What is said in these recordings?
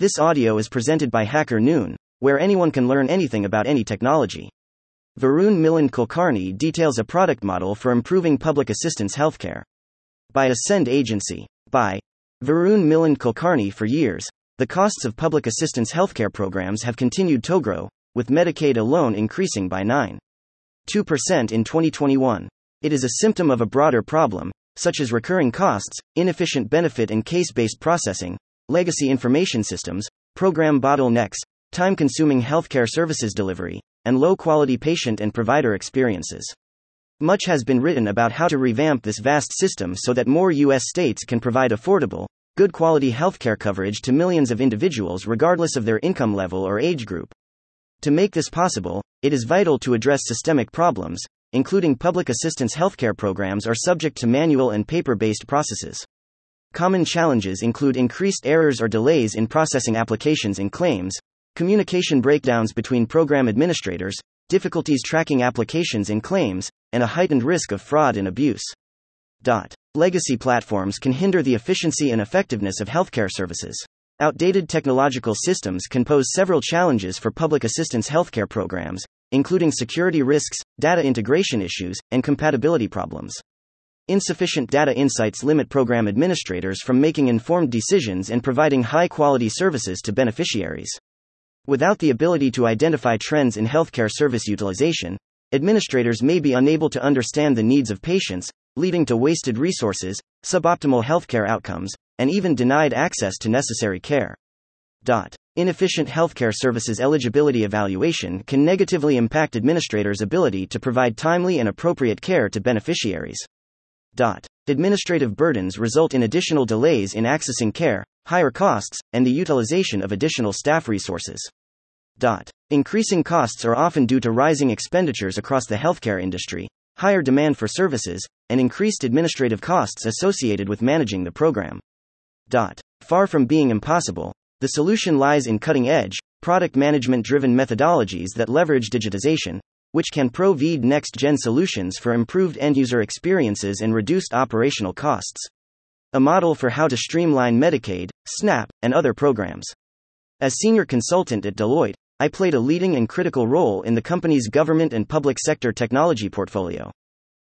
This audio is presented by Hacker Noon, where anyone can learn anything about any technology. Varun Milind Kulkarni details a product model for improving public assistance healthcare. By Ascend Agency. By Varun Milind Kulkarni for years, the costs of public assistance healthcare programs have continued to grow, with Medicaid alone increasing by 9.2% in 2021. It is a symptom of a broader problem, such as recurring costs, inefficient benefit and case based processing, legacy information systems, program bottlenecks, time consuming healthcare services delivery, and low quality patient and provider experiences. Much has been written about how to revamp this vast system so that more U.S. states can provide affordable, good quality healthcare coverage to millions of individuals regardless of their income level or age group. To make this possible, it is vital to address systemic problems, including public assistance healthcare programs are subject to manual and paper based processes. Common challenges include increased errors or delays in processing applications and claims, communication breakdowns between program administrators, difficulties tracking applications and claims, and a heightened risk of fraud and abuse. Dot. Legacy platforms can hinder the efficiency and effectiveness of healthcare services. Outdated technological systems can pose several challenges for public assistance healthcare programs, including security risks, data integration issues, and compatibility problems. Insufficient data insights limit program administrators from making informed decisions and providing high quality services to beneficiaries. Without the ability to identify trends in healthcare service utilization, administrators may be unable to understand the needs of patients, leading to wasted resources, suboptimal healthcare outcomes, and even denied access to necessary care. Dot. Inefficient healthcare services eligibility evaluation can negatively impact administrators' ability to provide timely and appropriate care to beneficiaries. Administrative burdens result in additional delays in accessing care, higher costs, and the utilization of additional staff resources. Increasing costs are often due to rising expenditures across the healthcare industry, higher demand for services, and increased administrative costs associated with managing the program. Far from being impossible, the solution lies in cutting edge, product management driven methodologies that leverage digitization, which can provide next gen solutions for improved end user experiences and reduced operational costs. A model for how to streamline Medicaid, SNAP, and other programs. As senior consultant at Deloitte, I played a leading and critical role in the company's government and public sector technology portfolio.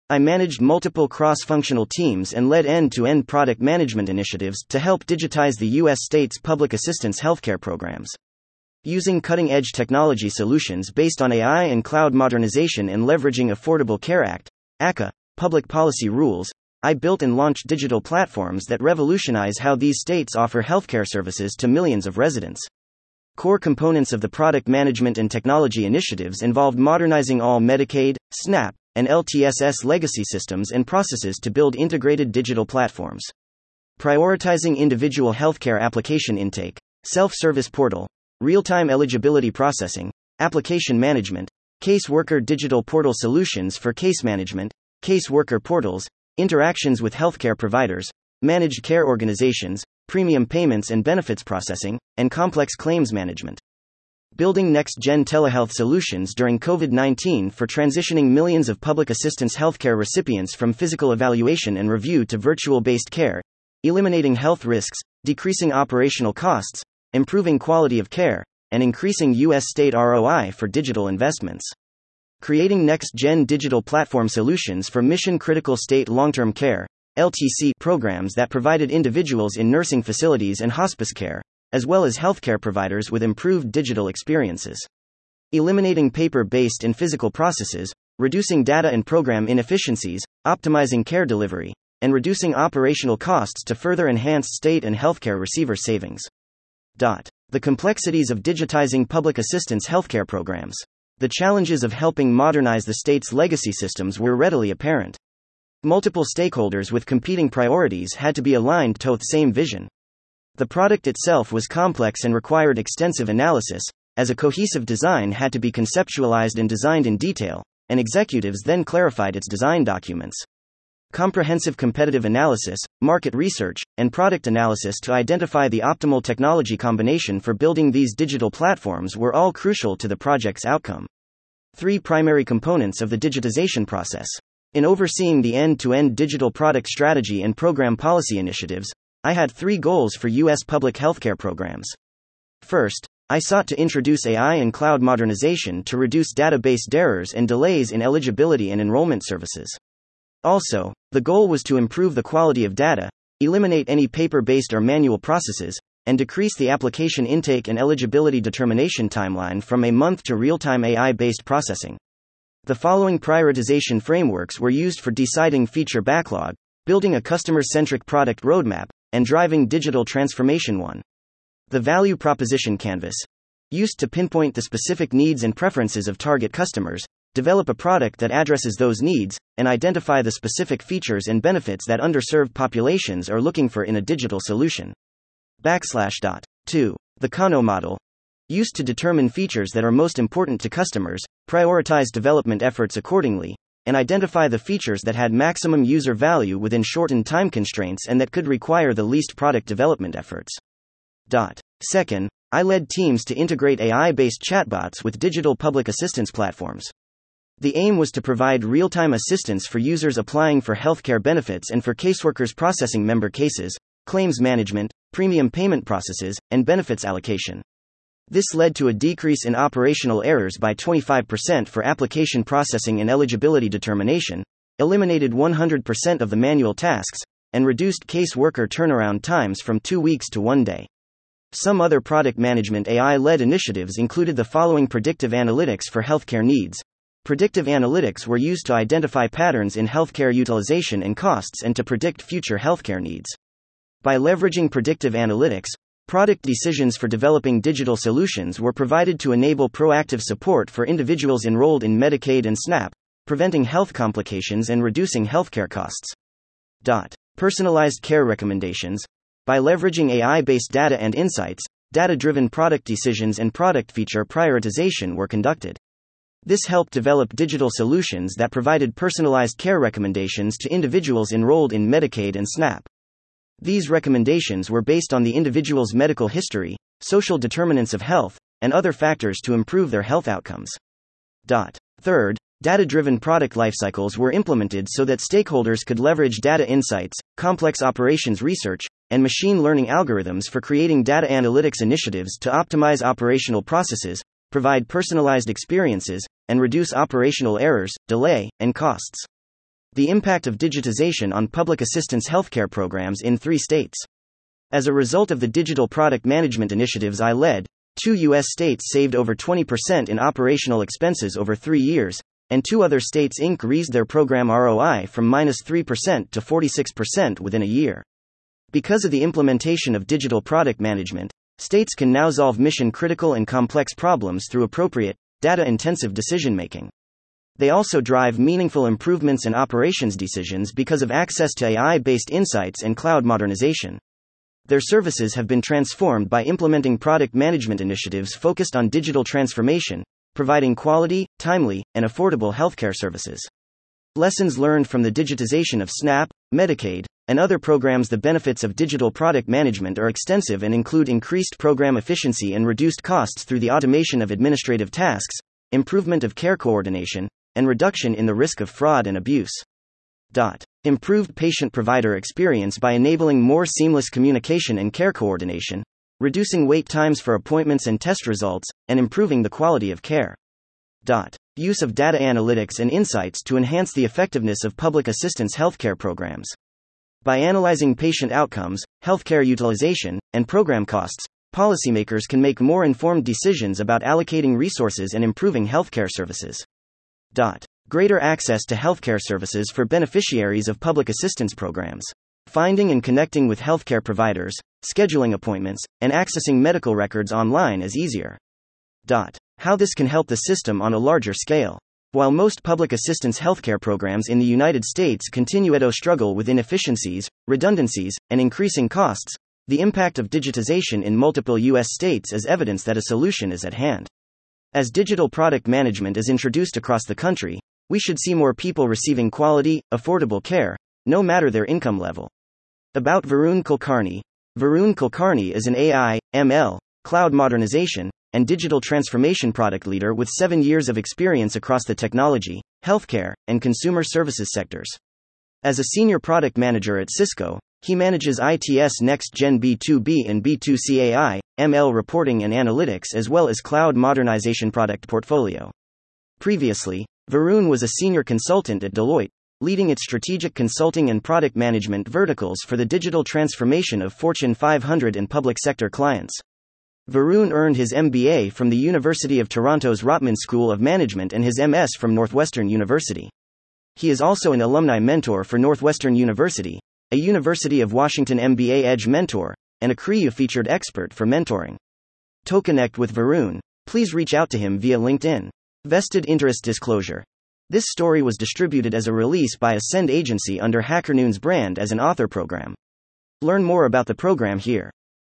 I managed multiple cross functional teams and led end to end product management initiatives to help digitize the U.S. state's public assistance healthcare programs. Using cutting edge technology solutions based on AI and cloud modernization and leveraging Affordable Care Act, ACA, public policy rules, I built and launched digital platforms that revolutionize how these states offer healthcare services to millions of residents. Core components of the product management and technology initiatives involved modernizing all Medicaid, SNAP, and LTSS legacy systems and processes to build integrated digital platforms. Prioritizing individual healthcare application intake, self service portal, real time eligibility processing, application management, caseworker digital portal solutions for case management, caseworker portals, interactions with healthcare providers, managed care organizations, premium payments and benefits processing, and complex claims management. Building next gen telehealth solutions during COVID 19 for transitioning millions of public assistance healthcare recipients from physical evaluation and review to virtual based care, eliminating health risks, decreasing operational costs, improving quality of care, and increasing U.S. state ROI for digital investments. Creating next gen digital platform solutions for mission critical state long term care. LTC programs that provided individuals in nursing facilities and hospice care, as well as healthcare providers with improved digital experiences. Eliminating paper based and physical processes, reducing data and program inefficiencies, optimizing care delivery, and reducing operational costs to further enhance state and healthcare receiver savings. The complexities of digitizing public assistance healthcare programs. The challenges of helping modernize the state's legacy systems were readily apparent. Multiple stakeholders with competing priorities had to be aligned to the same vision. The product itself was complex and required extensive analysis, as a cohesive design had to be conceptualized and designed in detail, and executives then clarified its design documents. Comprehensive competitive analysis, market research, and product analysis to identify the optimal technology combination for building these digital platforms were all crucial to the project's outcome. Three primary components of the digitization process. In overseeing the end to end digital product strategy and program policy initiatives, I had three goals for U.S. public healthcare programs. First, I sought to introduce AI and cloud modernization to reduce database errors and delays in eligibility and enrollment services. Also, the goal was to improve the quality of data, eliminate any paper based or manual processes, and decrease the application intake and eligibility determination timeline from a month to real time AI based processing. The following prioritization frameworks were used for deciding feature backlog, building a customer centric product roadmap, and driving digital transformation. 1. The value proposition canvas, used to pinpoint the specific needs and preferences of target customers, develop a product that addresses those needs, and identify the specific features and benefits that underserved populations are looking for in a digital solution. Backslash dot. 2. The Kano model, used to determine features that are most important to customers, prioritize development efforts accordingly, and identify the features that had maximum user value within shortened time constraints and that could require the least product development efforts. Dot. Second, I led teams to integrate AI based chatbots with digital public assistance platforms. The aim was to provide real time assistance for users applying for healthcare benefits and for caseworkers processing member cases, claims management, premium payment processes, and benefits allocation. This led to a decrease in operational errors by 25% for application processing and eligibility determination, eliminated 100% of the manual tasks, and reduced case worker turnaround times from two weeks to one day. Some other product management AI led initiatives included the following predictive analytics for healthcare needs. Predictive analytics were used to identify patterns in healthcare utilization and costs and to predict future healthcare needs. By leveraging predictive analytics, product decisions for developing digital solutions were provided to enable proactive support for individuals enrolled in Medicaid and SNAP, preventing health complications and reducing healthcare costs. Dot. Personalized care recommendations, by leveraging AI based data and insights, data driven product decisions and product feature prioritization were conducted. This helped develop digital solutions that provided personalized care recommendations to individuals enrolled in Medicaid and SNAP. These recommendations were based on the individual's medical history, social determinants of health, and other factors to improve their health outcomes. Dot. Third, Data driven product lifecycles were implemented so that stakeholders could leverage data insights, complex operations research, and machine learning algorithms for creating data analytics initiatives to optimize operational processes, provide personalized experiences, and reduce operational errors, delay, and costs. The impact of digitization on public assistance healthcare programs in three states. As a result of the digital product management initiatives I led, two U.S. states saved over 20% in operational expenses over three years, and two other states Inc. increased their program ROI from minus 3% to 46% within a year. Because of the implementation of digital product management, states can now solve mission critical and complex problems through appropriate, data intensive decision making. They also drive meaningful improvements in operations decisions because of access to AI based insights and cloud modernization. Their services have been transformed by implementing product management initiatives focused on digital transformation, providing quality, timely, and affordable healthcare services. Lessons learned from the digitization of SNAP, Medicaid, and other programs. The benefits of digital product management are extensive and include increased program efficiency and reduced costs through the automation of administrative tasks, improvement of care coordination, and reduction in the risk of fraud and abuse. Dot. Improved patient provider experience by enabling more seamless communication and care coordination, reducing wait times for appointments and test results, and improving the quality of care. Dot. Use of data analytics and insights to enhance the effectiveness of public assistance healthcare programs. By analyzing patient outcomes, healthcare utilization, and program costs, policymakers can make more informed decisions about allocating resources and improving healthcare services. Dot. Greater access to healthcare services for beneficiaries of public assistance programs. Finding and connecting with healthcare providers, scheduling appointments, and accessing medical records online is easier. Dot. How this can help the system on a larger scale. While most public assistance healthcare programs in the United States continue to struggle with inefficiencies, redundancies, and increasing costs, the impact of digitization in multiple U.S. states is evidence that a solution is at hand. As digital product management is introduced across the country, we should see more people receiving quality, affordable care, no matter their income level. About Varun Kulkarni Varun Kulkarni is an AI, ML, cloud modernization, and digital transformation product leader with seven years of experience across the technology, healthcare, and consumer services sectors. As a senior product manager at Cisco, he manages ITS Next Gen B2B and B2C AI, ML reporting and analytics, as well as cloud modernization product portfolio. Previously, Varun was a senior consultant at Deloitte, leading its strategic consulting and product management verticals for the digital transformation of Fortune 500 and public sector clients. Varun earned his MBA from the University of Toronto's Rotman School of Management and his MS from Northwestern University. He is also an alumni mentor for Northwestern University, a University of Washington MBA Edge mentor, and a CREU featured expert for mentoring. To connect with Varun, please reach out to him via LinkedIn. Vested interest disclosure. This story was distributed as a release by Ascend Agency under HackerNoon's brand as an author program. Learn more about the program here.